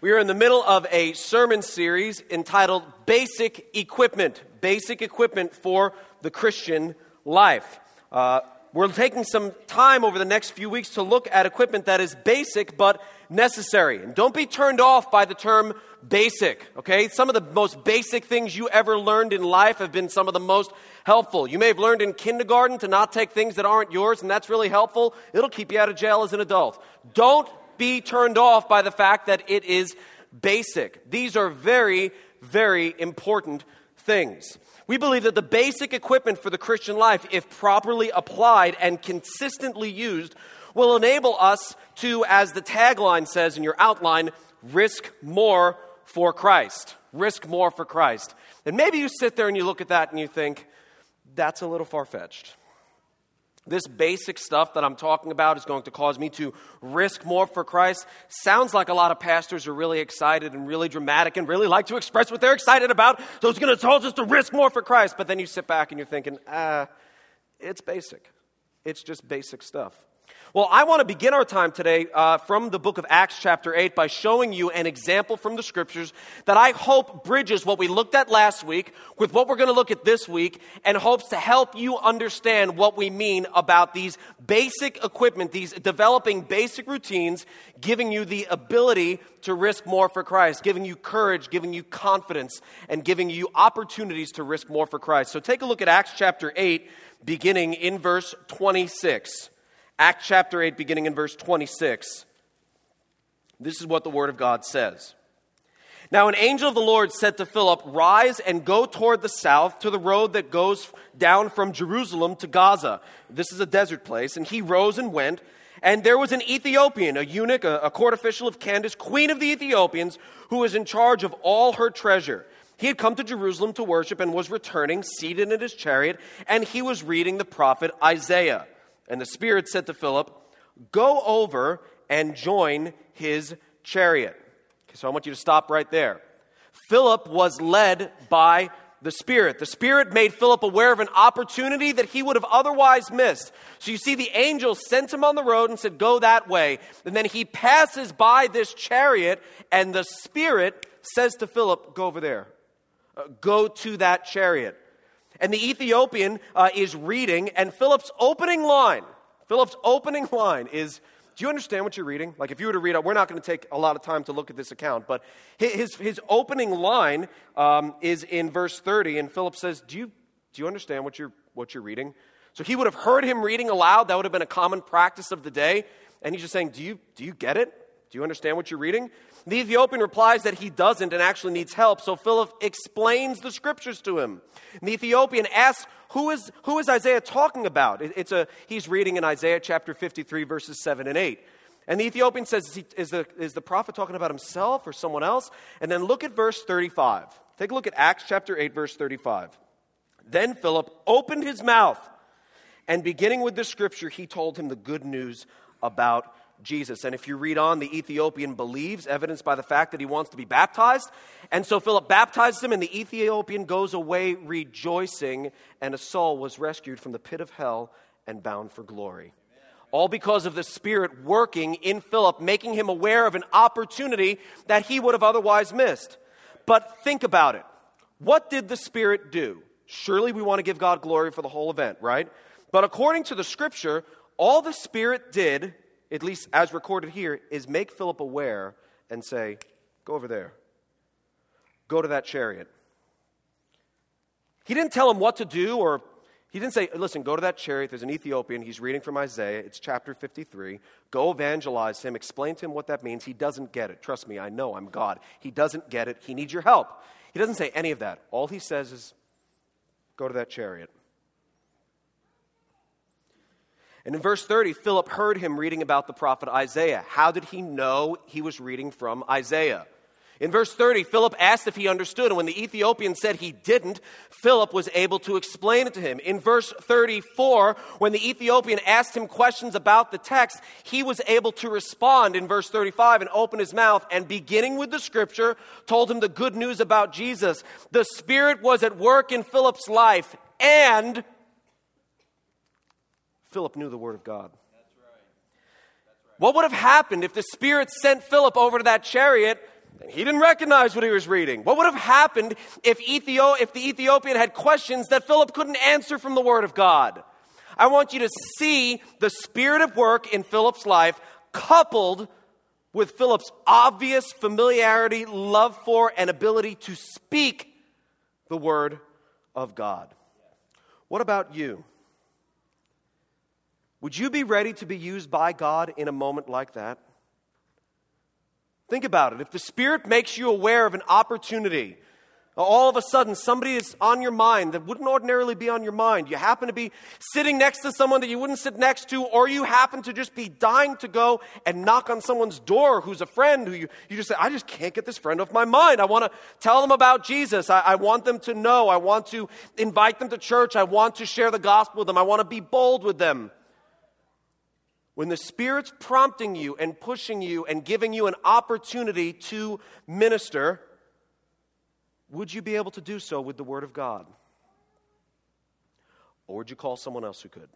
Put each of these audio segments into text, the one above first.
We are in the middle of a sermon series entitled Basic Equipment, Basic Equipment for the Christian Life. Uh, we're taking some time over the next few weeks to look at equipment that is basic but necessary. And don't be turned off by the term basic, okay? Some of the most basic things you ever learned in life have been some of the most helpful. You may have learned in kindergarten to not take things that aren't yours, and that's really helpful. It'll keep you out of jail as an adult. Don't be turned off by the fact that it is basic. These are very, very important things. We believe that the basic equipment for the Christian life, if properly applied and consistently used, will enable us to, as the tagline says in your outline, risk more for Christ. Risk more for Christ. And maybe you sit there and you look at that and you think, that's a little far fetched. This basic stuff that I'm talking about is going to cause me to risk more for Christ. Sounds like a lot of pastors are really excited and really dramatic and really like to express what they're excited about. So it's going to cause us to risk more for Christ. But then you sit back and you're thinking, ah, it's basic. It's just basic stuff. Well, I want to begin our time today uh, from the book of Acts, chapter 8, by showing you an example from the scriptures that I hope bridges what we looked at last week with what we're going to look at this week and hopes to help you understand what we mean about these basic equipment, these developing basic routines, giving you the ability to risk more for Christ, giving you courage, giving you confidence, and giving you opportunities to risk more for Christ. So take a look at Acts chapter 8, beginning in verse 26. Acts chapter 8, beginning in verse 26. This is what the Word of God says. Now, an angel of the Lord said to Philip, Rise and go toward the south to the road that goes down from Jerusalem to Gaza. This is a desert place. And he rose and went. And there was an Ethiopian, a eunuch, a, a court official of Candace, queen of the Ethiopians, who was in charge of all her treasure. He had come to Jerusalem to worship and was returning, seated in his chariot, and he was reading the prophet Isaiah. And the Spirit said to Philip, Go over and join his chariot. Okay, so I want you to stop right there. Philip was led by the Spirit. The Spirit made Philip aware of an opportunity that he would have otherwise missed. So you see, the angel sent him on the road and said, Go that way. And then he passes by this chariot, and the Spirit says to Philip, Go over there. Uh, go to that chariot. And the Ethiopian uh, is reading, and Philip's opening line, Philip's opening line is, do you understand what you're reading? Like, if you were to read it, we're not going to take a lot of time to look at this account, but his, his opening line um, is in verse 30, and Philip says, do you, do you understand what you're, what you're reading? So he would have heard him reading aloud. That would have been a common practice of the day. And he's just saying, do you, do you get it? Do you understand what you're reading? The Ethiopian replies that he doesn't and actually needs help, so Philip explains the scriptures to him. And the Ethiopian asks, who is, who is Isaiah talking about? It's a, he's reading in Isaiah chapter 53, verses 7 and 8. And the Ethiopian says, is, he, is, the, is the prophet talking about himself or someone else? And then look at verse 35. Take a look at Acts chapter 8, verse 35. Then Philip opened his mouth, and beginning with the scripture, he told him the good news about Jesus. And if you read on, the Ethiopian believes, evidenced by the fact that he wants to be baptized. And so Philip baptizes him, and the Ethiopian goes away rejoicing, and a soul was rescued from the pit of hell and bound for glory. All because of the Spirit working in Philip, making him aware of an opportunity that he would have otherwise missed. But think about it. What did the Spirit do? Surely we want to give God glory for the whole event, right? But according to the scripture, all the Spirit did at least as recorded here, is make Philip aware and say, Go over there. Go to that chariot. He didn't tell him what to do, or he didn't say, Listen, go to that chariot. There's an Ethiopian. He's reading from Isaiah. It's chapter 53. Go evangelize him. Explain to him what that means. He doesn't get it. Trust me, I know I'm God. He doesn't get it. He needs your help. He doesn't say any of that. All he says is, Go to that chariot. And in verse 30, Philip heard him reading about the prophet Isaiah. How did he know he was reading from Isaiah? In verse 30, Philip asked if he understood, and when the Ethiopian said he didn't, Philip was able to explain it to him. In verse 34, when the Ethiopian asked him questions about the text, he was able to respond in verse 35 and open his mouth and, beginning with the scripture, told him the good news about Jesus. The Spirit was at work in Philip's life, and Philip knew the Word of God. That's right. That's right. What would have happened if the Spirit sent Philip over to that chariot And He didn't recognize what he was reading. What would have happened if, Ethio- if the Ethiopian had questions that Philip couldn't answer from the Word of God? I want you to see the spirit of work in Philip's life coupled with Philip's obvious familiarity, love for, and ability to speak the Word of God. What about you? Would you be ready to be used by God in a moment like that? Think about it. If the Spirit makes you aware of an opportunity, all of a sudden somebody is on your mind that wouldn't ordinarily be on your mind. You happen to be sitting next to someone that you wouldn't sit next to, or you happen to just be dying to go and knock on someone's door who's a friend who you, you just say, I just can't get this friend off my mind. I want to tell them about Jesus. I, I want them to know. I want to invite them to church. I want to share the gospel with them. I want to be bold with them. When the Spirit's prompting you and pushing you and giving you an opportunity to minister, would you be able to do so with the Word of God? Or would you call someone else who could?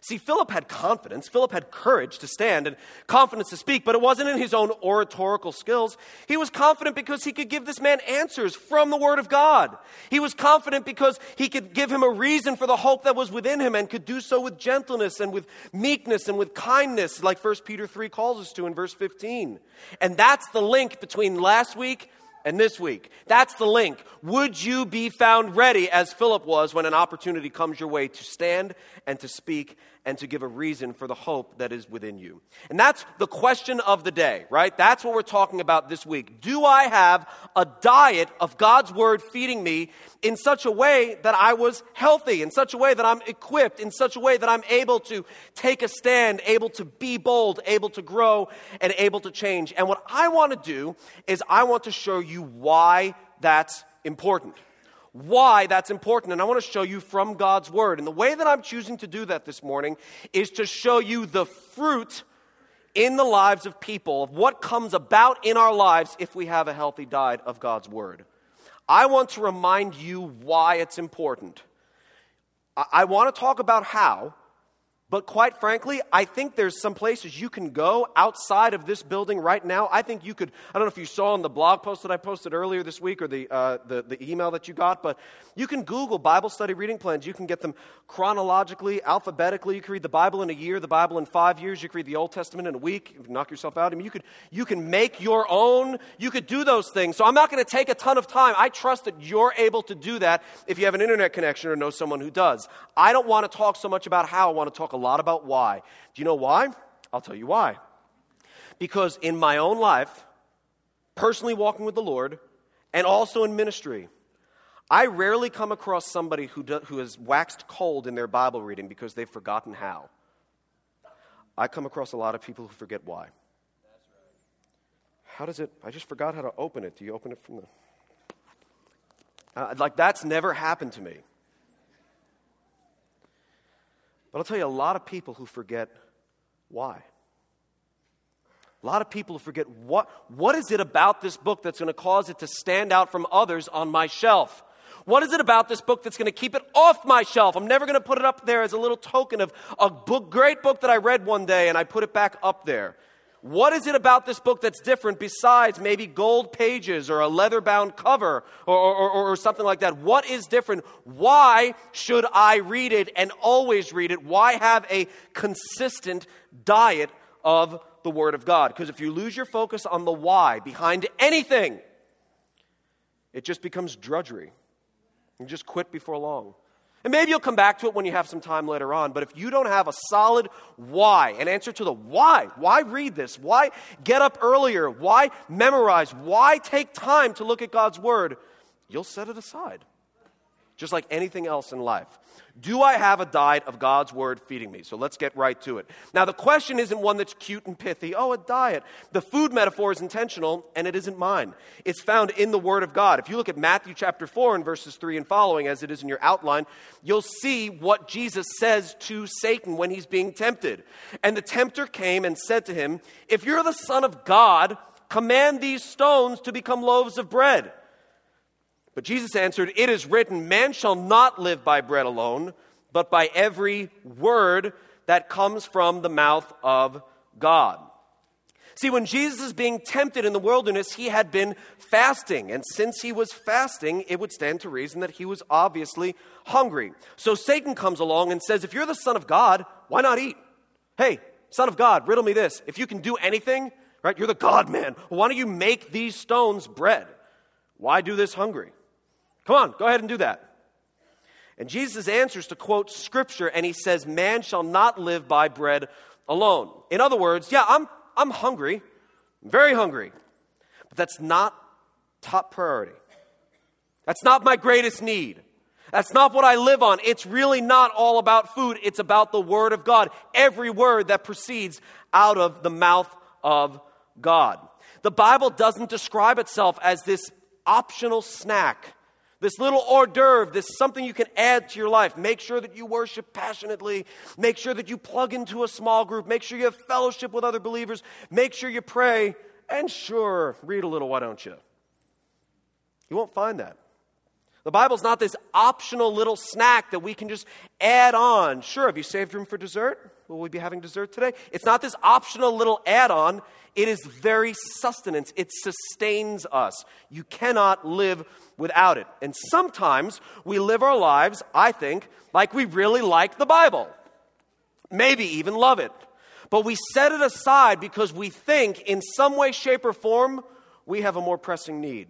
See, Philip had confidence. Philip had courage to stand and confidence to speak, but it wasn't in his own oratorical skills. He was confident because he could give this man answers from the Word of God. He was confident because he could give him a reason for the hope that was within him and could do so with gentleness and with meekness and with kindness, like 1 Peter 3 calls us to in verse 15. And that's the link between last week and this week. That's the link. Would you be found ready, as Philip was, when an opportunity comes your way to stand and to speak and to give a reason for the hope that is within you? And that's the question of the day, right? That's what we're talking about this week. Do I have a diet of God's word feeding me in such a way that I was healthy, in such a way that I'm equipped, in such a way that I'm able to take a stand, able to be bold, able to grow, and able to change? And what I want to do is I want to show you why that's important why that's important. And I want to show you from God's Word. And the way that I'm choosing to do that this morning is to show you the fruit in the lives of people of what comes about in our lives if we have a healthy diet of God's Word. I want to remind you why it's important. I, want to talk about how, but quite frankly, I think there's some places you can go outside of this building right now. I think you could, I don't know if you saw on the blog post that I posted earlier this week or the, uh, the, the email that you got, but you can Google Bible study reading plans. You can get them chronologically, alphabetically. You can read the Bible in a year, the Bible in five years. You can read the Old Testament in a week. You knock yourself out. I mean, you could, you can make your own, you could do those things. So I'm not going to take a ton of time. I trust that you're able to do that if you have an internet connection or know someone who does. I don't want to talk so much about how, I want to talk lot about why. Do you know why? I'll tell you why. Because in my own life, personally walking with the Lord, and also in ministry, I rarely come across somebody who, do, who has waxed cold in their Bible reading because they've forgotten how. I come across a lot of people who forget why. How does it? I just forgot how to open it. Do you open it from the. Uh, like, that's never happened to me. But I'll tell you, a lot of people who forget why. A lot of people forget what, what is it about this book that's going to cause it to stand out from others on my shelf? What is it about this book that's going to keep it off my shelf? I'm never going to put it up there as a little token of a book, great book that I read one day and I put it back up there. What is it about this book that's different besides maybe gold pages or a leather bound cover or, or, or, or, something like that? What is different? Why should I read it and always read it? Why have a consistent diet of the Word of God? Because if you lose your focus on the why behind anything, it just becomes drudgery. You just quit before long. And maybe you'll come back to it when you have some time later on, but if you don't have a solid why, an answer to the why, why read this? Why get up earlier? Why memorize? Why take time to look at God's Word? You'll set it aside, just like anything else in life. Do I have a diet of God's word feeding me? So let's get right to it. Now, the question isn't one that's cute and pithy. Oh, a diet. The food metaphor is intentional, and it isn't mine. It's found in the word of God. If you look at Matthew chapter 4 and verses 3 and following, as it is in your outline, you'll see what Jesus says to Satan when he's being tempted. And the tempter came and said to him, If you're the Son of God, command these stones to become loaves of bread. But Jesus answered, It is written, Man shall not live by bread alone, but by every word that comes from the mouth of God. See, when Jesus is being tempted in the wilderness, he had been fasting. And since he was fasting, it would stand to reason that he was obviously hungry. So Satan comes along and says, If you're the Son of God, why not eat? Hey, Son of God, riddle me this. If you can do anything, right, you're the God man. Why don't you make these stones bread? Why do this hungry? Come on, go ahead and do that. And Jesus answers to quote scripture, and he says, Man shall not live by bread alone. In other words, yeah, I'm, I'm hungry, I'm very hungry, but that's not top priority. That's not my greatest need. That's not what I live on. It's really not all about food, it's about the Word of God. Every word that proceeds out of the mouth of God. The Bible doesn't describe itself as this optional snack this little hors d'oeuvre, this something you can add to your life. Make sure that you worship passionately. Make sure that you plug into a small group. Make sure you have fellowship with other believers. Make sure you pray. And sure, read a little, why don't you? You won't find that. The Bible's not this optional little snack that we can just add on. Sure, have you saved room for dessert? Will we be having dessert today? It's not this optional little add on. It is very sustenance. It sustains us. You cannot live without it. And sometimes we live our lives, I think, like we really like the Bible, maybe even love it. But we set it aside because we think, in some way, shape, or form, we have a more pressing need.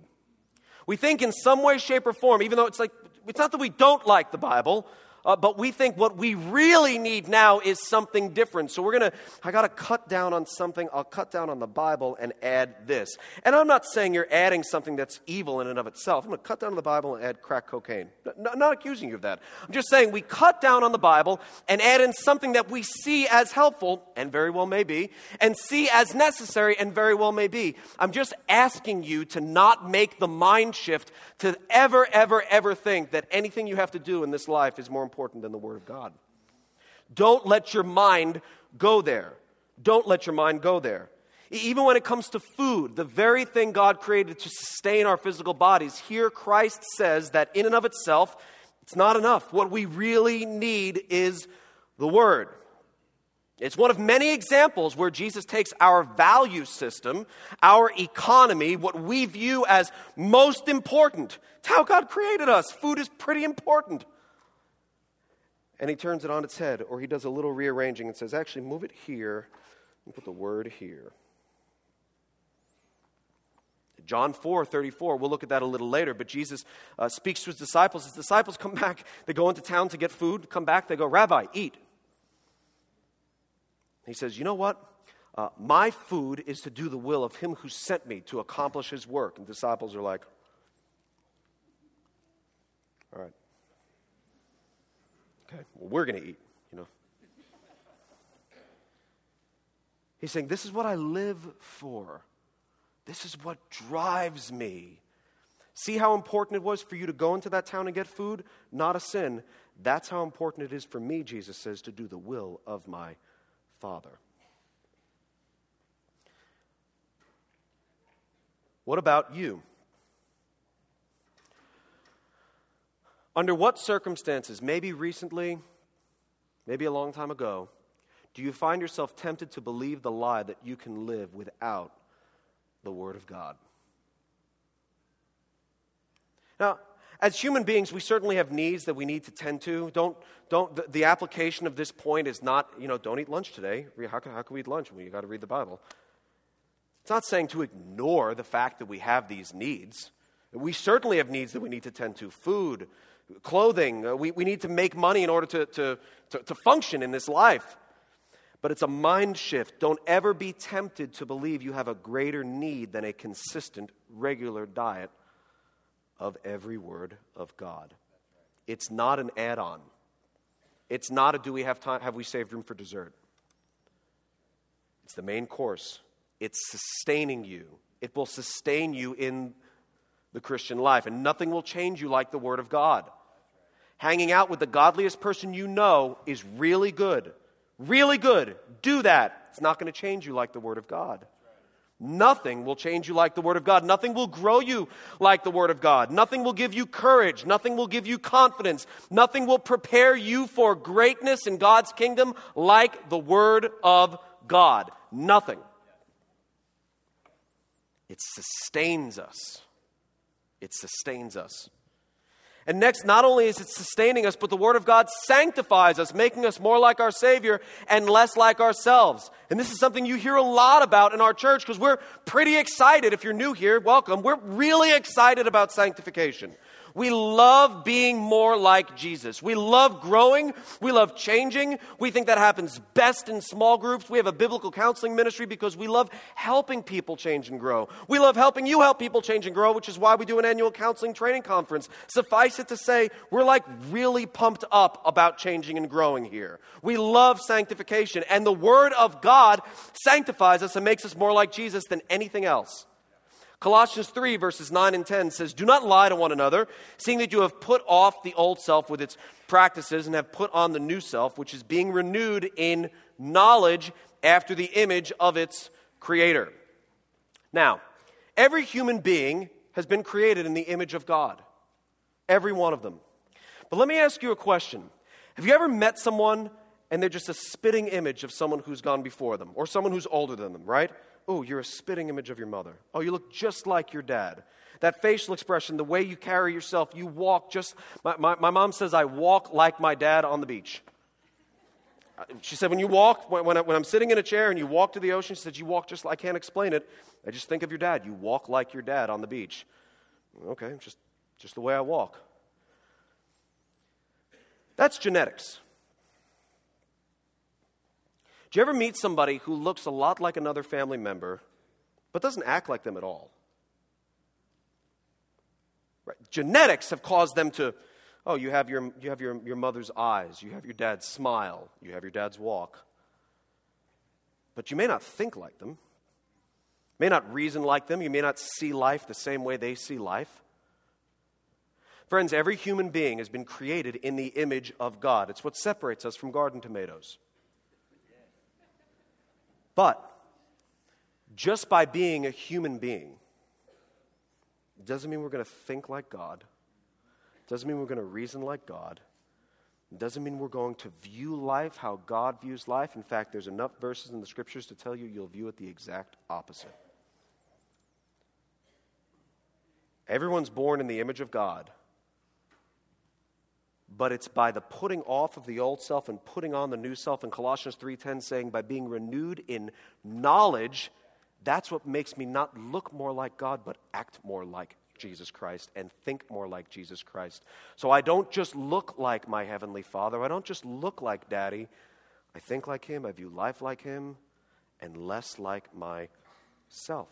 We think, in some way, shape, or form, even though it's like, it's not that we don't like the Bible, uh, but we think what we really need now is something different. So we're going to, I got to cut down on something. I'll cut down on the Bible and add this. And I'm not saying you're adding something that's evil in and of itself. I'm going to cut down on the Bible and add crack cocaine. No, not accusing you of that. I'm just saying we cut down on the Bible and add in something that we see as helpful, and very well may be, and see as necessary, and very well may be. I'm just asking you to not make the mind shift to ever, ever, ever think that anything you have to do in this life is more important than the Word of God. Don't let your mind go there. Don't let your mind go there. Even when it comes to food, the very thing God created to sustain our physical bodies, here Christ says that in and of itself, it's not enough. What we really need is the Word. It's one of many examples where Jesus takes our value system, our economy, what we view as most important. It's how God created us. Food is pretty important. And he turns it on its head, or he does a little rearranging and says, actually, move it here and put the word here. John 4 34, we'll look at that a little later, but Jesus uh, speaks to his disciples. His disciples come back, they go into town to get food, come back, they go, Rabbi, eat. He says, You know what? Uh, my food is to do the will of him who sent me to accomplish his work. And disciples are like, All right. Okay, well, we're going to eat, you know. He's saying, This is what I live for. This is what drives me. See how important it was for you to go into that town and get food? Not a sin. That's how important it is for me, Jesus says, to do the will of my Father. What about you? Under what circumstances, maybe recently, maybe a long time ago, do you find yourself tempted to believe the lie that you can live without the Word of God? Now, as human beings, we certainly have needs that we need to tend to. Don't, don't, the, the application of this point is not, you know, don't eat lunch today. How can, how can we eat lunch when you got to read the Bible? It's not saying to ignore the fact that we have these needs. We certainly have needs that we need to tend to food, clothing. Uh, we, we need to make money in order to, to, to, to function in this life. But it's a mind shift. Don't ever be tempted to believe you have a greater need than a consistent, regular diet of every word of God. It's not an add on. It's not a do we have time, have we saved room for dessert? It's the main course. It's sustaining you. It will sustain you in the Christian life, and nothing will change you like the Word of God. Hanging out with the godliest person you know is really good. Really good. Do that. It's not going to change you like the Word of God. Nothing will change you like the Word of God. Nothing will grow you like the Word of God. Nothing will give you courage. Nothing will give you confidence. Nothing will prepare you for greatness in God's kingdom like the Word of God. Nothing. it sustains us. It sustains us. And next, not only is it sustaining us, but the Word of God sanctifies us, making us more like our Savior and less like ourselves. And this is something you hear a lot about in our church because we're pretty excited. If you're new here, welcome. We're really excited about sanctification. We love being more like Jesus. We love growing. We love changing. We think that happens best in small groups. We have a biblical counseling ministry because we love helping people change and grow. We love helping you help people change and grow, which is why we do an annual counseling training conference. Suffice it to say, we're like really pumped up about changing and growing here. We love sanctification, and the Word of God sanctifies us and makes us more like Jesus than anything else. Colossians 3, verses 9 and 10 says, Do not lie to one another, seeing that you have put off the old self with its practices and have put on the new self, which is being renewed in knowledge after the image of its creator. Now, every human being has been created in the image of God, every one of them. But let me ask you a question Have you ever met someone and they're just a spitting image of someone who's gone before them or someone who's older than them, right? Oh, you're a spitting image of your mother. Oh, you look just like your dad. That facial expression, the way you carry yourself, you walk just. My, my, my mom says, I walk like my dad on the beach. Uh, she said, when you walk, when, when, I, when I'm sitting in a chair and you walk to the ocean, she said, you walk just, I can't explain it. I just think of your dad. You walk like your dad on the beach. Okay, just, just the way I walk. That's genetics. Do you ever meet somebody who looks a lot like another family member, but doesn't act like them at all? Right. Genetics have caused them to, oh, you have, your, you have your, your mother's eyes, you have your dad's smile, you have your dad's walk. But you may not think like them, may not reason like them, you may not see life the same way they see life. Friends, every human being has been created in the image of God. It's what separates us from garden tomatoes. But just by being a human being doesn't mean we're going to think like God, doesn't mean we're going to reason like God. Doesn't mean we're going to view life how God views life. In fact, there's enough verses in the scriptures to tell you you'll view it the exact opposite. Everyone's born in the image of God but it's by the putting off of the old self and putting on the new self in colossians 3.10 saying by being renewed in knowledge that's what makes me not look more like god but act more like jesus christ and think more like jesus christ. So i don't just look like my heavenly father. I don't just look like daddy. I think like him i view life like him and less like myself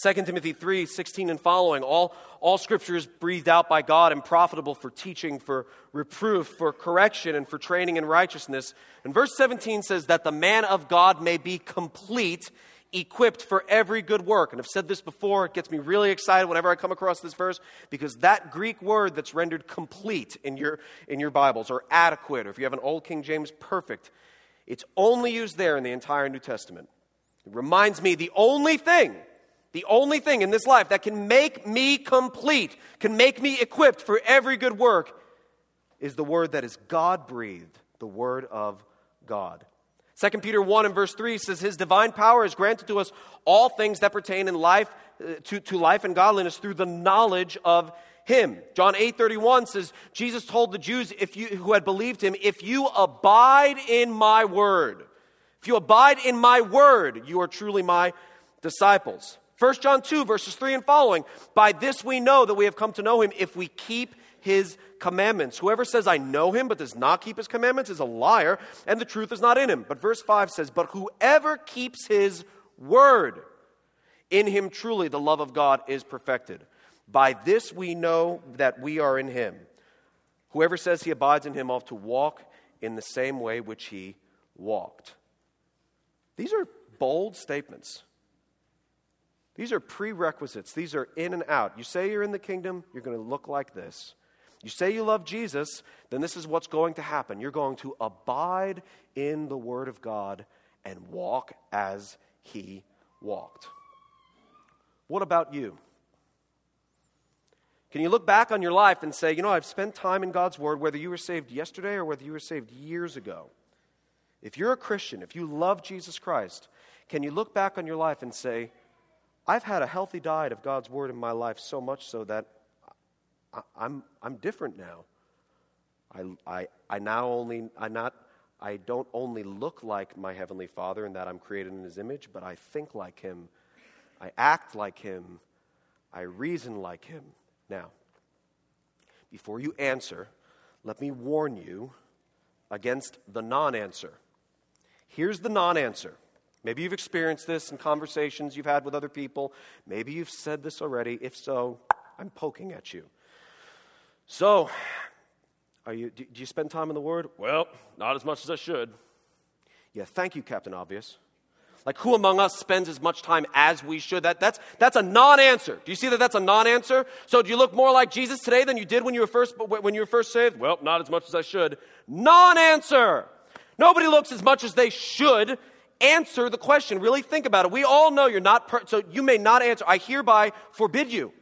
2 Timothy 3 16 and following. All, all scripture is breathed out by God and profitable for teaching, for reproof, for correction, and for training in righteousness. And verse 17 says that the man of God may be complete, equipped for every good work. And I've said this before, it gets me really excited whenever I come across this verse because that Greek word that's rendered complete in your, in your Bibles, or adequate, or if you have an Old King James, perfect, it's only used there in the entire New Testament. It reminds me the only thing the only thing in this life that can make me complete, can make me equipped for every good work, is the word that is God breathed, the word of God. 2 Peter 1 and verse 3 says, His divine power is granted to us all things that pertain in life, uh, to, to life and godliness through the knowledge of Him. John 8 31 says, Jesus told the Jews if you, who had believed Him, If you abide in my word, if you abide in my word, you are truly my disciples. 1 John 2, verses 3 and following. By this we know that we have come to know him if we keep his commandments. Whoever says, I know him, but does not keep his commandments is a liar, and the truth is not in him. But verse 5 says, But whoever keeps his word, in him truly the love of God is perfected. By this we know that we are in him. Whoever says he abides in him ought to walk in the same way which he walked. These are bold statements. These are prerequisites, these are in and out. You say you're in the kingdom, you're going to look like this. You say you love Jesus, then this is what's going to happen. You're going to abide in the Word of God and walk as He walked. What about you? Can you look back on your life and say, you know, I've spent time in God's Word, whether you were saved yesterday or whether you were saved years ago? If you're a Christian, if you love Jesus Christ, Can you look back on your life and say, I've had a healthy diet of God's Word in my life so much so that I, I'm, I'm different now. I, I, I now only, I not, I don't only look like my Heavenly Father in that I'm created in His image, but I think like Him. I act like Him. I reason like Him. Now, before you answer, let me warn you against the non answer. Here's the non answer. Maybe you've experienced this in conversations you've had with other people. Maybe you've said this already. If so, I'm poking at you. So, are you, do, do you spend time in the Word? Well, not as much as I should. Yeah, thank you, Captain Obvious. Like, who among us spends as much time as we should? That, that's, that's a non answer. Do you see that that's a non answer? So, do you look more like Jesus today than you did when you were first, when you were first saved? Well, not as much as I should. Non answer. Nobody looks as much as they should. Answer the question. Really think about it. We all know you're not, per- so you may not answer. I hereby forbid you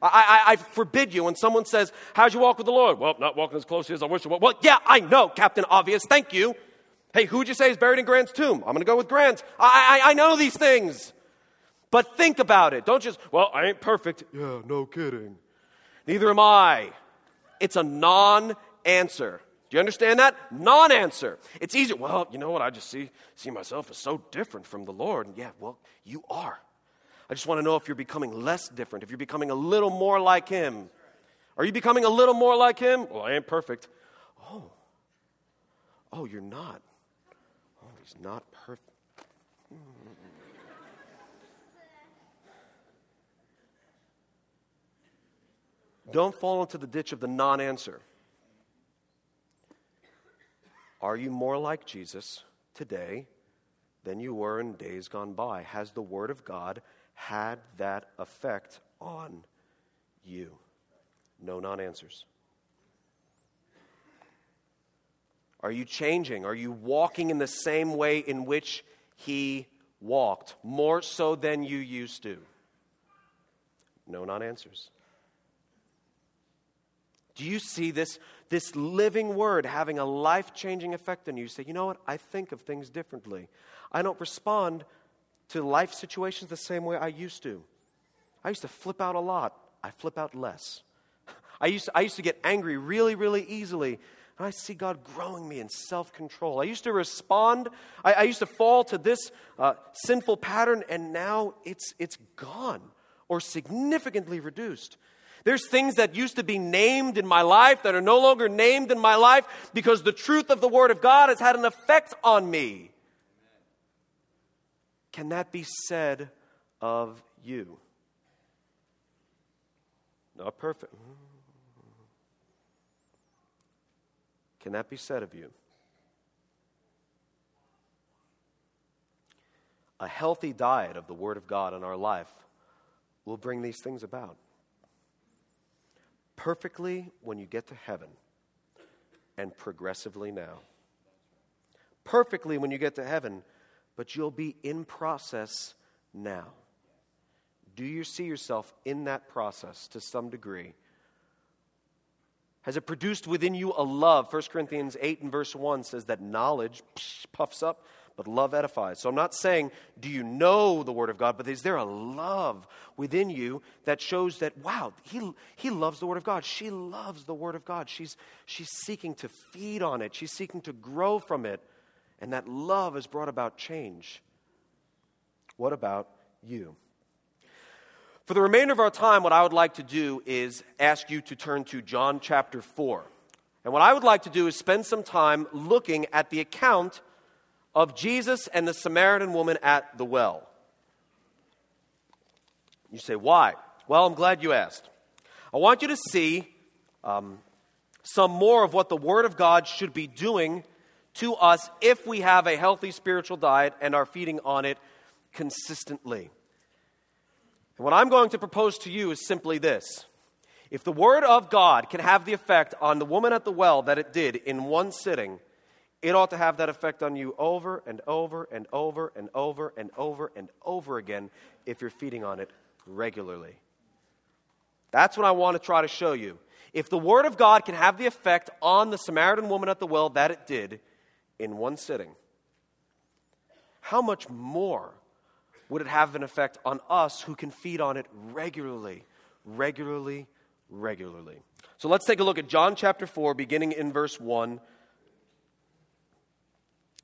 I, I, I, forbid you when someone says, How'd you walk with the Lord? Well, not walking as closely as I wish I would. Well, yeah, I know, Captain Obvious. Thank you. Hey, who'd you say is buried in Grant's tomb? I'm going to go with Grant. I, I, I know these things. But think about it. Don't just, well, I ain't perfect. Yeah, no kidding. Neither am I. It's a non answer. Do you understand that? Non answer. It's easy. Well, you know what? I just see, see myself as so different from the Lord. And Yeah, well, you are. I just want to know if you're becoming less different, if you're becoming a little more like Him. Are you becoming a little more like Him? Well, I ain't perfect. Oh, oh, you're not. Oh, He's not perfect. Hmm. Don't fall into the ditch of the non answer. Are you more like Jesus today than you were in days gone by? Has the Word of God had that effect on you? No non answers. Are you changing? Are you walking in the same way in which he walked, more so than you used to? No non answers. Do you see this, this living word having a life changing effect on you? You say, you know what? I think of things differently. I don't respond to life situations the same way I used to. I used to flip out a lot. I flip out less. I used to, I used to get angry really, really easily. And I see God growing me in self control. I used to respond, I, I used to fall to this uh, sinful pattern, and now it's, it's gone or significantly reduced. There's things that used to be named in my life that are no longer named in my life because the truth of the Word of God has had an effect on me. Can that be said of you? Not perfect. Can that be said of you? A healthy diet of the Word of God in our life will bring these things about. Perfectly when you get to heaven, and progressively now. Perfectly when you get to heaven but you'll be in process now. Do you see yourself in that process to some degree? Has it produced within you a love? 1 Corinthians 8 and verse 1 says that knowledge puffs up, but love edifies. So I'm not saying, do you know the Word of God, but is there a love within you that shows that, wow, he, he loves the Word of God. She loves the Word of God. She's, she's seeking to feed on it, she's seeking to grow from it. And that love has brought about change. What about you? For the remainder of our time, what I would like to do is ask you to turn to John chapter 4. And what I would like to do is spend some time looking at the account of Jesus and the Samaritan woman at the well. You say, why? Well, I'm glad you asked. I want you to see um, some more of what the Word of God should be doing to us if we have a healthy spiritual diet and are feeding on it consistently. And what I'm going to propose to you is simply this. If the Word of God can have the effect on the woman at the well that it did in one sitting, it ought to have that effect on you over and over and over and over and over and over again if you're feeding on it regularly. That's what I want to try to show you. If the Word of God can have the effect on the Samaritan woman at the well that it did, in one sitting, how much more would it have an effect on us who can feed on it regularly, regularly, regularly? So let's take a look at John chapter 4, beginning in verse 1,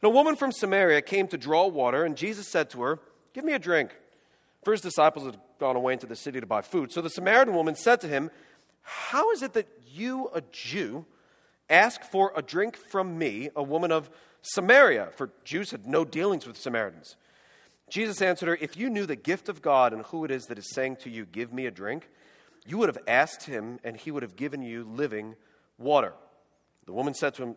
And a woman from Samaria came to draw water, and Jesus said to her, Give me a drink. For his disciples had gone away into the city to buy food. So the Samaritan woman said to him, How is it that you, a Jew, ask for a drink from me, a woman of Samaria? For Jews had no dealings with Samaritans. Jesus answered her, If you knew the gift of God and who it is that is saying to you, Give me a drink, you would have asked him, and he would have given you living water. The woman said to him,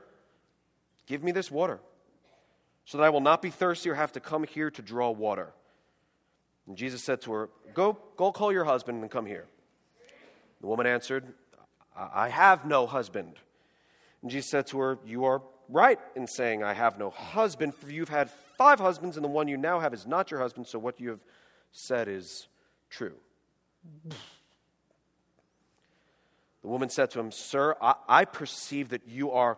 Give me this water, so that I will not be thirsty or have to come here to draw water. And Jesus said to her, Go, go call your husband and come here. The woman answered, I have no husband. And Jesus said to her, You are right in saying, I have no husband, for you've had five husbands, and the one you now have is not your husband, so what you have said is true. The woman said to him, Sir, I, I perceive that you are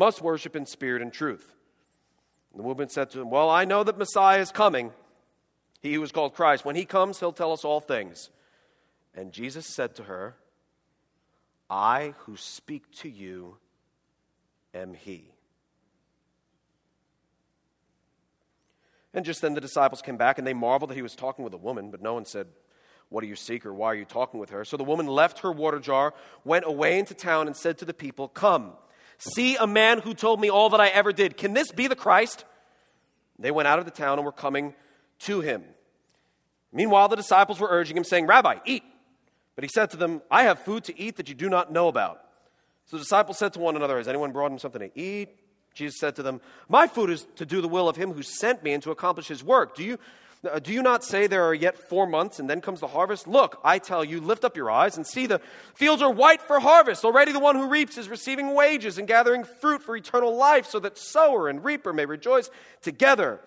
must worship in spirit and truth. And the woman said to him, Well, I know that Messiah is coming, he who is called Christ. When he comes, he'll tell us all things. And Jesus said to her, I who speak to you am he. And just then the disciples came back and they marveled that he was talking with a woman, but no one said, What do you seek or why are you talking with her? So the woman left her water jar, went away into town, and said to the people, Come See a man who told me all that I ever did. Can this be the Christ? They went out of the town and were coming to him. Meanwhile, the disciples were urging him, saying, Rabbi, eat. But he said to them, I have food to eat that you do not know about. So the disciples said to one another, Has anyone brought him something to eat? Jesus said to them, My food is to do the will of him who sent me and to accomplish his work. Do you do you not say there are yet four months and then comes the harvest? Look, I tell you, lift up your eyes and see the fields are white for harvest. Already the one who reaps is receiving wages and gathering fruit for eternal life, so that sower and reaper may rejoice together.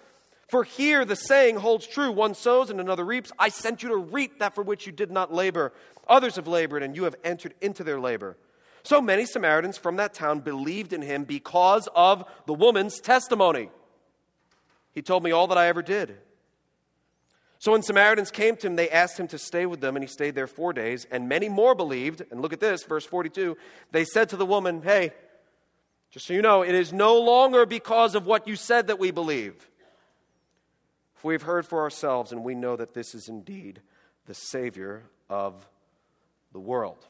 For here the saying holds true one sows and another reaps. I sent you to reap that for which you did not labor. Others have labored, and you have entered into their labor. So many Samaritans from that town believed in him because of the woman's testimony. He told me all that I ever did. So when Samaritans came to him, they asked him to stay with them, and he stayed there four days. And many more believed. And look at this, verse 42. They said to the woman, Hey, just so you know, it is no longer because of what you said that we believe. For we've heard for ourselves, and we know that this is indeed the Savior of the world.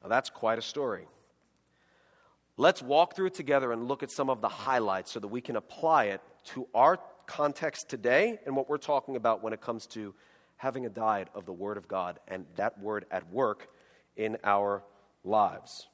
Now, that's quite a story. Let's walk through it together and look at some of the highlights so that we can apply it to our context today and what we're talking about when it comes to having a diet of the Word of God and that Word at work in our lives.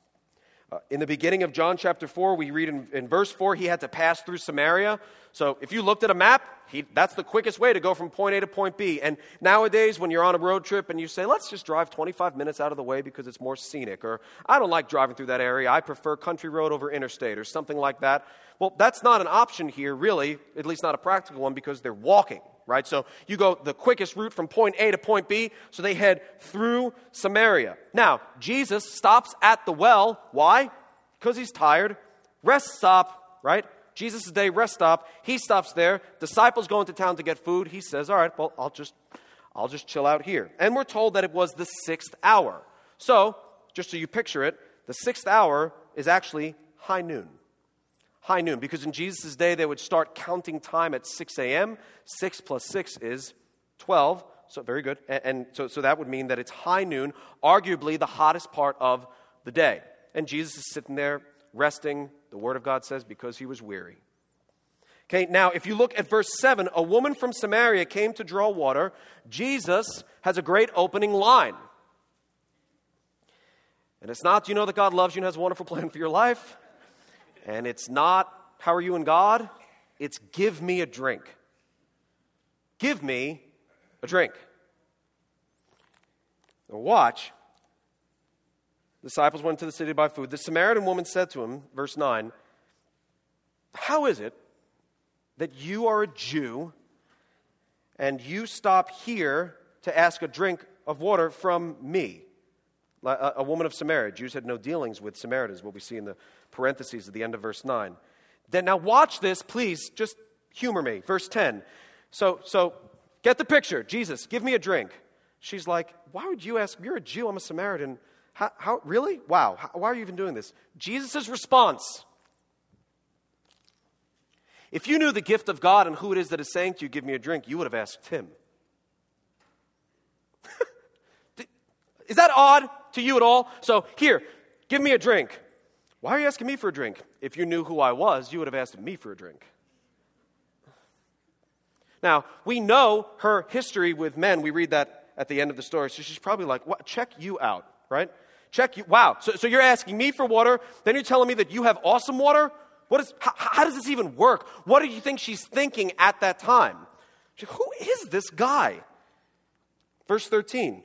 Uh, in the beginning of John chapter 4, we read in, in verse 4, he had to pass through Samaria. So if you looked at a map, he, that's the quickest way to go from point A to point B. And nowadays, when you're on a road trip and you say, let's just drive 25 minutes out of the way because it's more scenic, or I don't like driving through that area, I prefer country road over interstate, or something like that. Well, that's not an option here, really, at least not a practical one, because they're walking, right? So you go the quickest route from point A to point B, so they head through Samaria. Now, Jesus stops at the well. Why? Because he's tired. Rest stop, right? Jesus' day rest stop. He stops there. Disciples go into town to get food. He says, All right, well, I'll just, I'll just chill out here. And we're told that it was the sixth hour. So, just so you picture it, the sixth hour is actually high noon. High noon, because in Jesus' day they would start counting time at 6 a.m. 6 plus 6 is 12. So, very good. And, and so, so that would mean that it's high noon, arguably the hottest part of the day. And Jesus is sitting there resting, the Word of God says, because he was weary. Okay, now if you look at verse 7, a woman from Samaria came to draw water. Jesus has a great opening line. And it's not, you know that God loves you and has a wonderful plan for your life? And it's not, how are you in God? It's give me a drink. Give me a drink. Now watch the disciples went to the city to buy food. The Samaritan woman said to him, verse 9, How is it that you are a Jew and you stop here to ask a drink of water from me? A, woman of Samaria. Jews had no dealings with Samaritans, what we see in the parentheses at the end of verse 9. Then now watch this, please, just humor me. Verse 10. So, so get the picture. Jesus, give me a drink. She's like, Why would you ask? You're a Jew, I'm a Samaritan. How, how really? Wow. How, why are you even doing this? Jesus' response. If you knew the gift of God and who it is that is saying to you, Give me a drink, you would have asked him. is that odd to you at all? So, here, give me a drink. Why are you asking me for a drink? If you knew who I was, you would have asked me for a drink. Now, we know her history with men. We read that at the end of the story. So she's probably like, what? check you out, right? Check you. Wow. So, so you're asking me for water, then you're telling me that you have awesome water? What is, how, how does this even work? What do you think she's thinking at that time? She, Who is this guy? Verse 13.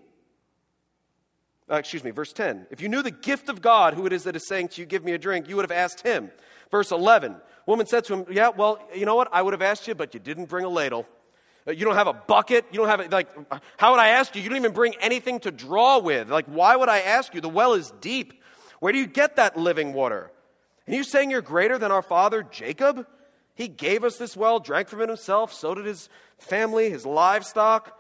Uh, excuse me, verse 10. If you knew the gift of God, who it is that is saying to you, Give me a drink, you would have asked him. Verse 11. Woman said to him, Yeah, well, you know what? I would have asked you, but you didn't bring a ladle. Uh, you don't have a bucket. You don't have, a, like, how would I ask you? You don't even bring anything to draw with. Like, why would I ask you? The well is deep. Where do you get that living water? And you saying you're greater than our father Jacob? He gave us this well, drank from it himself, so did his family, his livestock.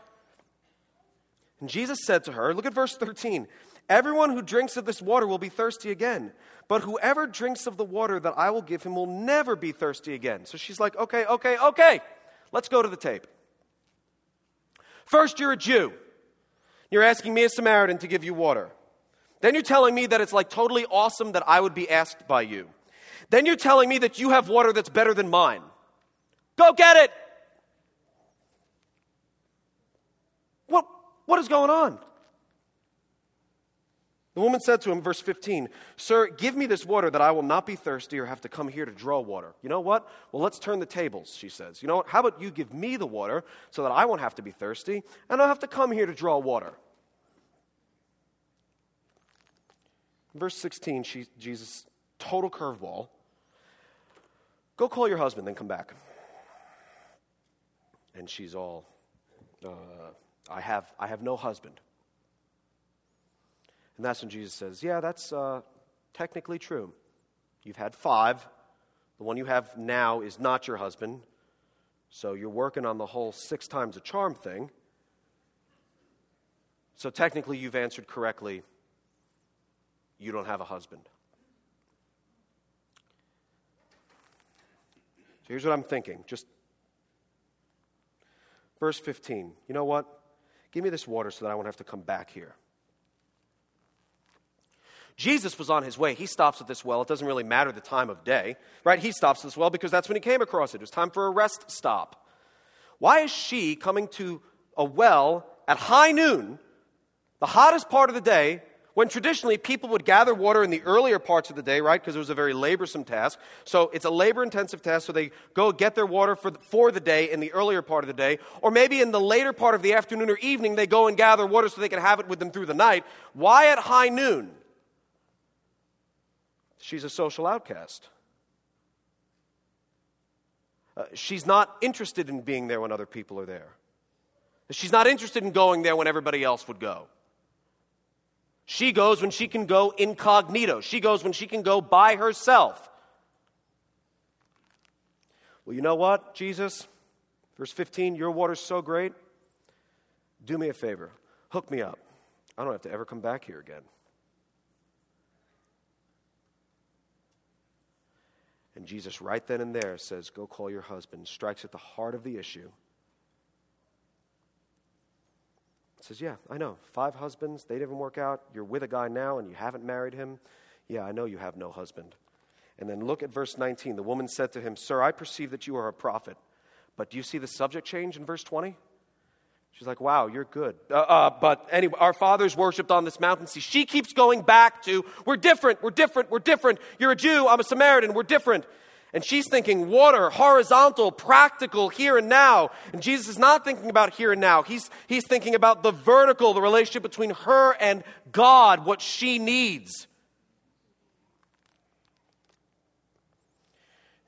And Jesus said to her, look at verse 13 Everyone who drinks of this water will be thirsty again, but whoever drinks of the water that I will give him will never be thirsty again. So she's like, okay, okay, okay, let's go to the tape. First, you're a Jew. You're asking me, a Samaritan, to give you water. Then you're telling me that it's like totally awesome that I would be asked by you. Then you're telling me that you have water that's better than mine. Go get it! What, what is going on? The woman said to him, verse 15, Sir, give me this water that I will not be thirsty or have to come here to draw water. You know what? Well, let's turn the tables, she says. You know what? How about you give me the water so that I won't have to be thirsty and I don't have to come here to draw water? Verse 16, she, Jesus, total curveball. Go call your husband, then come back. And she's all, uh, I, have, I have no husband. And that's when Jesus says, Yeah, that's uh, technically true. You've had five. The one you have now is not your husband. So you're working on the whole six times a charm thing. So technically, you've answered correctly. You don't have a husband. So here's what I'm thinking. Just verse 15. You know what? Give me this water so that I won't have to come back here. Jesus was on his way. He stops at this well. It doesn't really matter the time of day, right? He stops at this well because that's when he came across it. It was time for a rest stop. Why is she coming to a well at high noon, the hottest part of the day, when traditionally people would gather water in the earlier parts of the day, right, because it was a very laborsome task. So it's a labor intensive task, so they go get their water for the, for the day in the earlier part of the day. Or maybe in the later part of the afternoon or evening, they go and gather water so they can have it with them through the night. Why at high noon? She's a social outcast. Uh, she's not interested in being there when other people are there. She's not interested in going there when everybody else would go. She goes when she can go incognito. She goes when she can go by herself. Well, you know what, Jesus? Verse 15, your water's so great. Do me a favor. Hook me up. I don't have to ever come back here again. And Jesus, right then and there, says, Go call your husband, strikes at the heart of the issue. says, Yeah, I know. Five husbands, they didn't work out. You're with a guy now and you haven't married him. Yeah, I know you have no husband. And then look at verse 19. The woman said to him, Sir, I perceive that you are a prophet. But do you see the subject change in verse 20? She's like, Wow, you're good. Uh, uh, but anyway, our fathers worshiped on this mountain. See, she keeps going back to, We're different, we're different, we're different. You're a Jew, I'm a Samaritan, we're different. And she's thinking water, horizontal, practical, here and now. And Jesus is not thinking about here and now. He's, he's thinking about the vertical, the relationship between her and God, what she needs.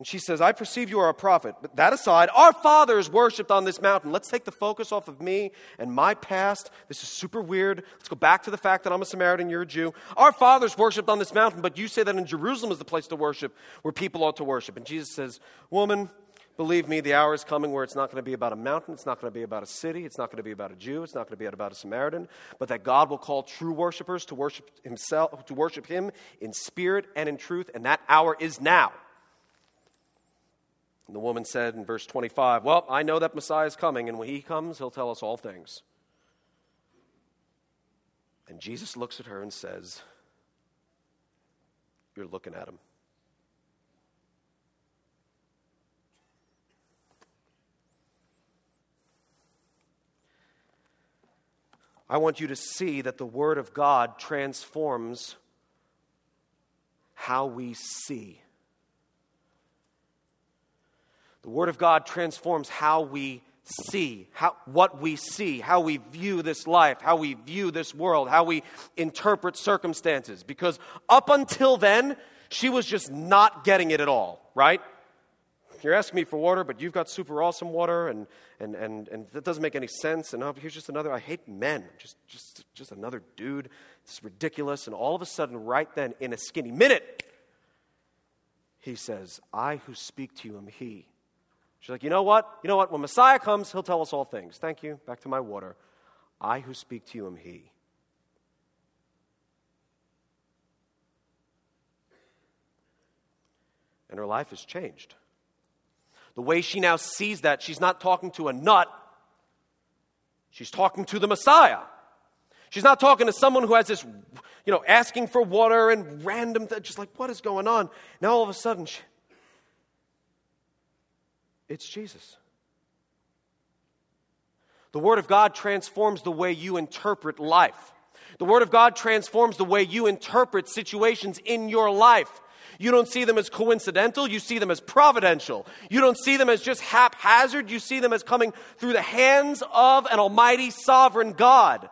And she says, I perceive you are a prophet. But that aside, our fathers worshiped on this mountain. Let's take the focus off of me and my past. This is super weird. Let's go back to the fact that I'm a Samaritan, you're a Jew. Our fathers worshiped on this mountain, but you say that in Jerusalem is the place to worship, where people ought to worship. And Jesus says, Woman, believe me, the hour is coming where it's not going to be about a mountain, it's not going to be about a city, it's not going to be about a Jew, it's not going to be about a Samaritan, but that God will call true worshipers to worship himself, to worship him in spirit and in truth, and that hour is now. And the woman said in verse 25, Well, I know that Messiah is coming, and when he comes, he'll tell us all things. And Jesus looks at her and says, You're looking at him. I want you to see that the Word of God transforms how we see. The Word of God transforms how we see, how, what we see, how we view this life, how we view this world, how we interpret circumstances. Because up until then, she was just not getting it at all, right? You're asking me for water, but you've got super awesome water, and, and, and, and that doesn't make any sense. And oh, here's just another, I hate men, just, just, just another dude. It's ridiculous. And all of a sudden, right then, in a skinny minute, he says, I who speak to you am he. She's like, you know what? You know what? When Messiah comes, he'll tell us all things. Thank you. Back to my water. I who speak to you am he. And her life has changed. The way she now sees that, she's not talking to a nut, she's talking to the Messiah. She's not talking to someone who has this, you know, asking for water and random, th- just like, what is going on? Now all of a sudden, she, it's Jesus. The Word of God transforms the way you interpret life. The Word of God transforms the way you interpret situations in your life. You don't see them as coincidental, you see them as providential. You don't see them as just haphazard, you see them as coming through the hands of an almighty sovereign God.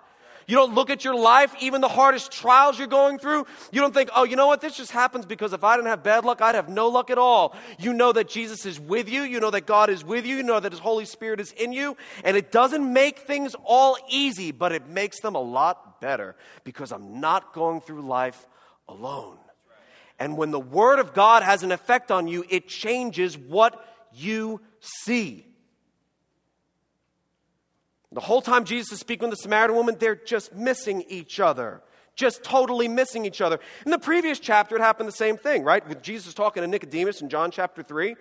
You don't look at your life, even the hardest trials you're going through. You don't think, oh, you know what? This just happens because if I didn't have bad luck, I'd have no luck at all. You know that Jesus is with you. You know that God is with you. You know that His Holy Spirit is in you. And it doesn't make things all easy, but it makes them a lot better because I'm not going through life alone. And when the Word of God has an effect on you, it changes what you see. The whole time Jesus is speaking with the Samaritan woman, they're just missing each other. Just totally missing each other. In the previous chapter, it happened the same thing, right? With Jesus talking to Nicodemus in John chapter 3.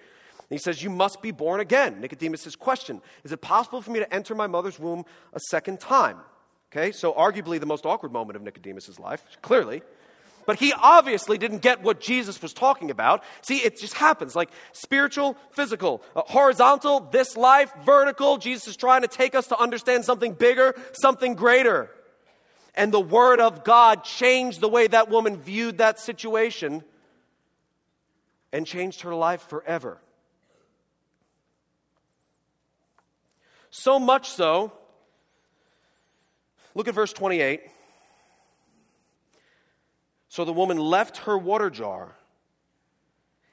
He says, You must be born again. Nicodemus says, Question Is it possible for me to enter my mother's womb a second time? Okay, so arguably the most awkward moment of Nicodemus' life, clearly. But he obviously didn't get what Jesus was talking about. See, it just happens like spiritual, physical, uh, horizontal, this life, vertical. Jesus is trying to take us to understand something bigger, something greater. And the Word of God changed the way that woman viewed that situation and changed her life forever. So much so, look at verse 28. So the woman left her water jar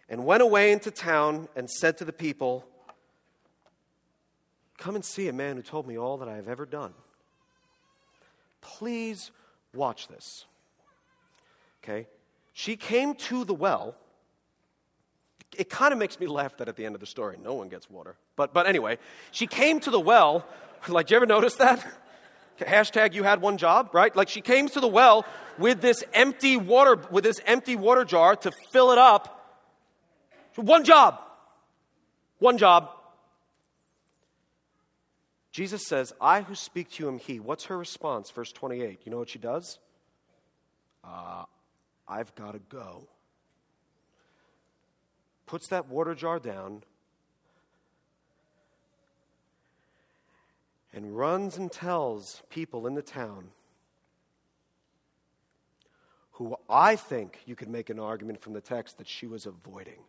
and went away into town and said to the people, Come and see a man who told me all that I have ever done. Please watch this. Okay? She came to the well. It kind of makes me laugh that at the end of the story, no one gets water. But, but anyway, she came to the well. Like, you ever notice that? Hashtag you had one job, right? Like she came to the well with this empty water, with this empty water jar to fill it up. One job. One job. Jesus says, I who speak to you am he. What's her response? Verse 28. You know what she does? Uh, I've got to go. Puts that water jar down and runs and tells people in the town who I think you could make an argument from the text that she was avoiding.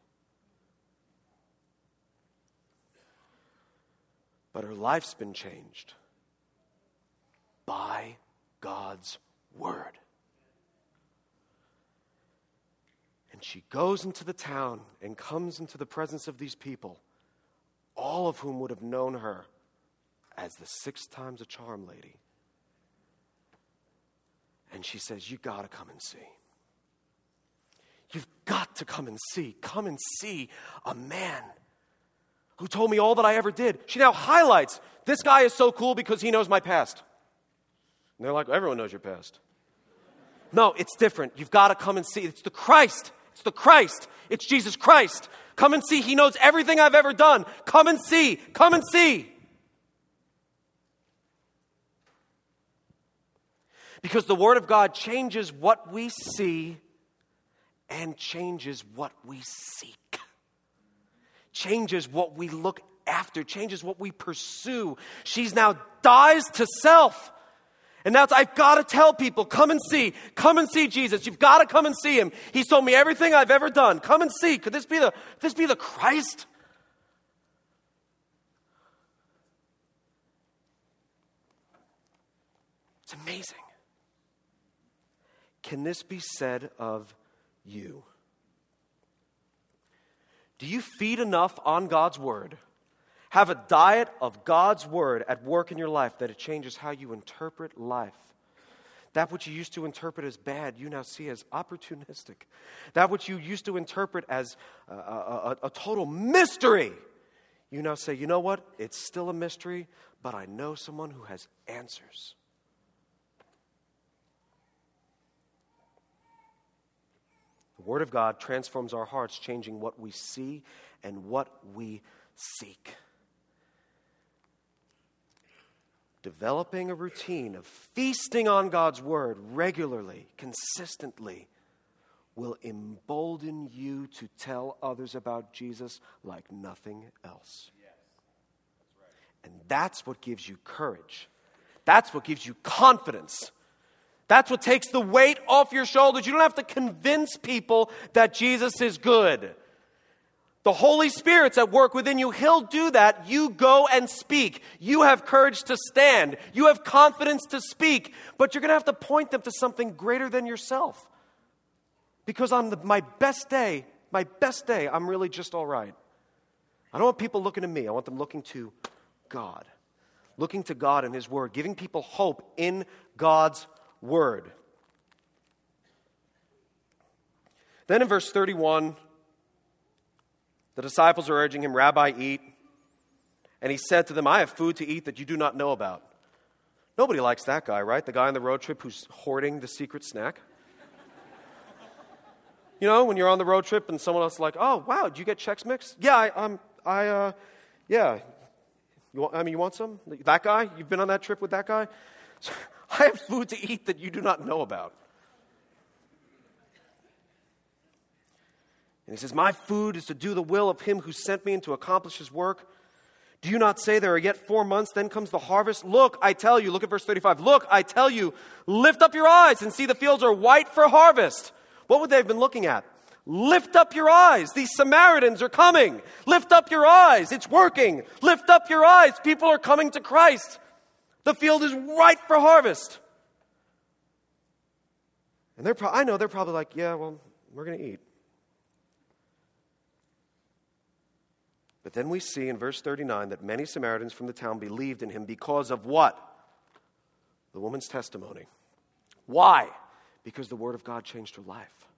But her life's been changed by God's word. And she goes into the town and comes into the presence of these people, all of whom would have known her as the six times a charm lady. And she says, You got to come and see. You've got to come and see. Come and see a man who told me all that I ever did. She now highlights this guy is so cool because he knows my past. And they're like, Everyone knows your past. No, it's different. You've got to come and see. It's the Christ. It's the Christ. It's Jesus Christ. Come and see. He knows everything I've ever done. Come and see. Come and see. Because the Word of God changes what we see and changes what we seek, changes what we look after, changes what we pursue. She's now dies to self. And that's, I've got to tell people, come and see, come and see Jesus. You've got to come and see him. He's told me everything I've ever done. Come and see. Could this be the, this be the Christ? It's amazing. Can this be said of you? Do you feed enough on God's word? Have a diet of God's word at work in your life that it changes how you interpret life. That which you used to interpret as bad, you now see as opportunistic. That which you used to interpret as a, a, a, total mystery, you now say, you know what? It's still a mystery, but I know someone who has answers. Word of God transforms our hearts, changing what we see and what we seek. Developing a routine of feasting on God's Word regularly, consistently, will embolden you to tell others about Jesus like nothing else. Yes. That's right. And that's what gives you courage. That's what gives you confidence that's what takes the weight off your shoulders. You don't have to convince people that Jesus is good. The Holy Spirit's at work within you. He'll do that. You go and speak. You have courage to stand. You have confidence to speak. But you're going to have to point them to something greater than yourself. Because on the, my best day, my best day, I'm really just all right. I don't want people looking to me. I want them looking to God. Looking to God and His Word, giving people hope in God's word. Then in verse 31, the disciples are urging him, Rabbi, eat. And he said to them, I have food to eat that you do not know about. Nobody likes that guy, right? The guy on the road trip who's hoarding the secret snack. you know, when you're on the road trip and someone else is like, oh, wow, did you get Chex Mix? Yeah, I, um, I, uh, yeah. You want, I mean, you want some? That guy? You've been on that trip with that guy? I have food to eat that you do not know about. And he says, My food is to do the will of him who sent me and to accomplish his work. Do you not say there are yet four months, then comes the harvest? Look, I tell you, look at verse 35. Look, I tell you, lift up your eyes and see the fields are white for harvest. What would they have been looking at? Lift up your eyes. These Samaritans are coming. Lift up your eyes. It's working. Lift up your eyes. People are coming to Christ. The field is ripe for harvest. And they're pro- I know they're probably like, yeah, well, we're going to eat. But then we see in verse 39 that many Samaritans from the town believed in him because of what? The woman's testimony. Why? Because the word of God changed her life.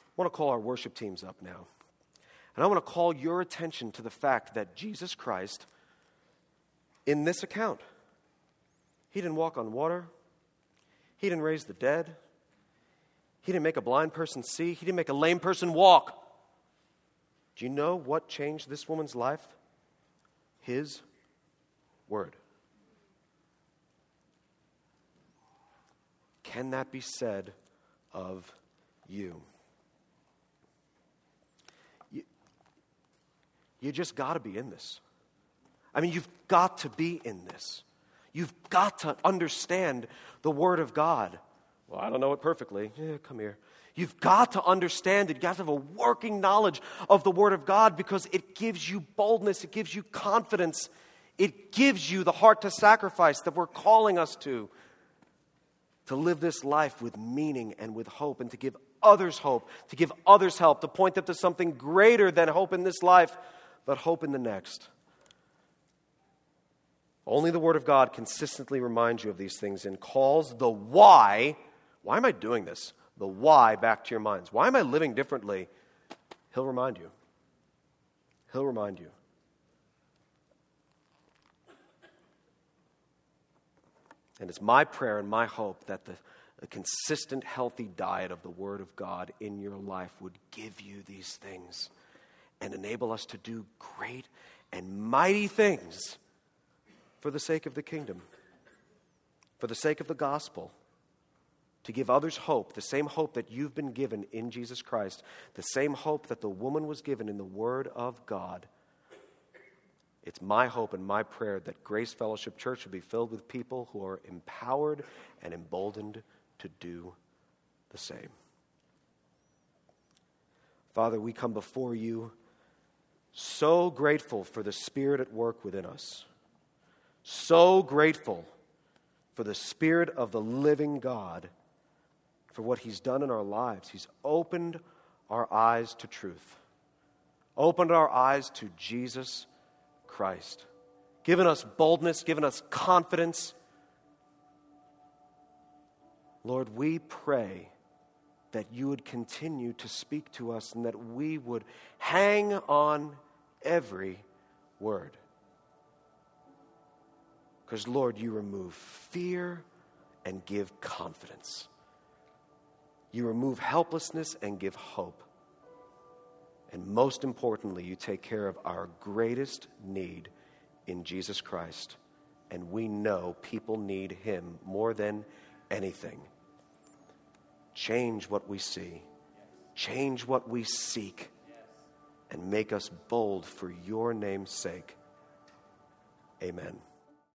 I want to call our worship teams up now. And I want to call your attention to the fact that Jesus Christ, in this account, he didn't walk on water, he didn't raise the dead, he didn't make a blind person see, he didn't make a lame person walk. Do you know what changed this woman's life? His word. Can that be said of you? You, you just got to be in this. I mean, you've got to be in this. You've got to understand the Word of God. Well, I don't know it perfectly. Yeah, come here. You've got to understand it. You have to have a working knowledge of the Word of God because it gives you boldness, it gives you confidence, it gives you the heart to sacrifice that we're calling us to. To live this life with meaning and with hope, and to give others hope, to give others help, to point them to something greater than hope in this life, but hope in the next. Only the Word of God consistently reminds you of these things and calls the why. Why am I doing this? the why back to your minds. Why am I living differently? He'll remind you. He'll remind you. And it's my prayer and my hope that the, the, consistent, healthy diet of the Word of God in your life would give you these things and enable us to do great and mighty things for the sake of the kingdom, for the sake of the gospel to give others hope, the same hope that you've been given in Jesus Christ, the same hope that the woman was given in the Word of God. It's my hope and my prayer that Grace Fellowship Church will be filled with people who are empowered and emboldened to do the same. Father, we come before you so grateful for the Spirit at work within us, so grateful for the Spirit of the living God for what He's done in our lives. He's opened our eyes to truth, opened our eyes to Jesus Christ, given us boldness, given us confidence. Lord, we pray that you would continue to speak to us and that we would hang on every word. Because, Lord, you remove fear and give confidence. You remove helplessness and give hope. And most importantly, you take care of our greatest need in Jesus Christ. And we know people need Him more than anything. Change what we see, change what we seek, and make us bold for your name's sake. Amen.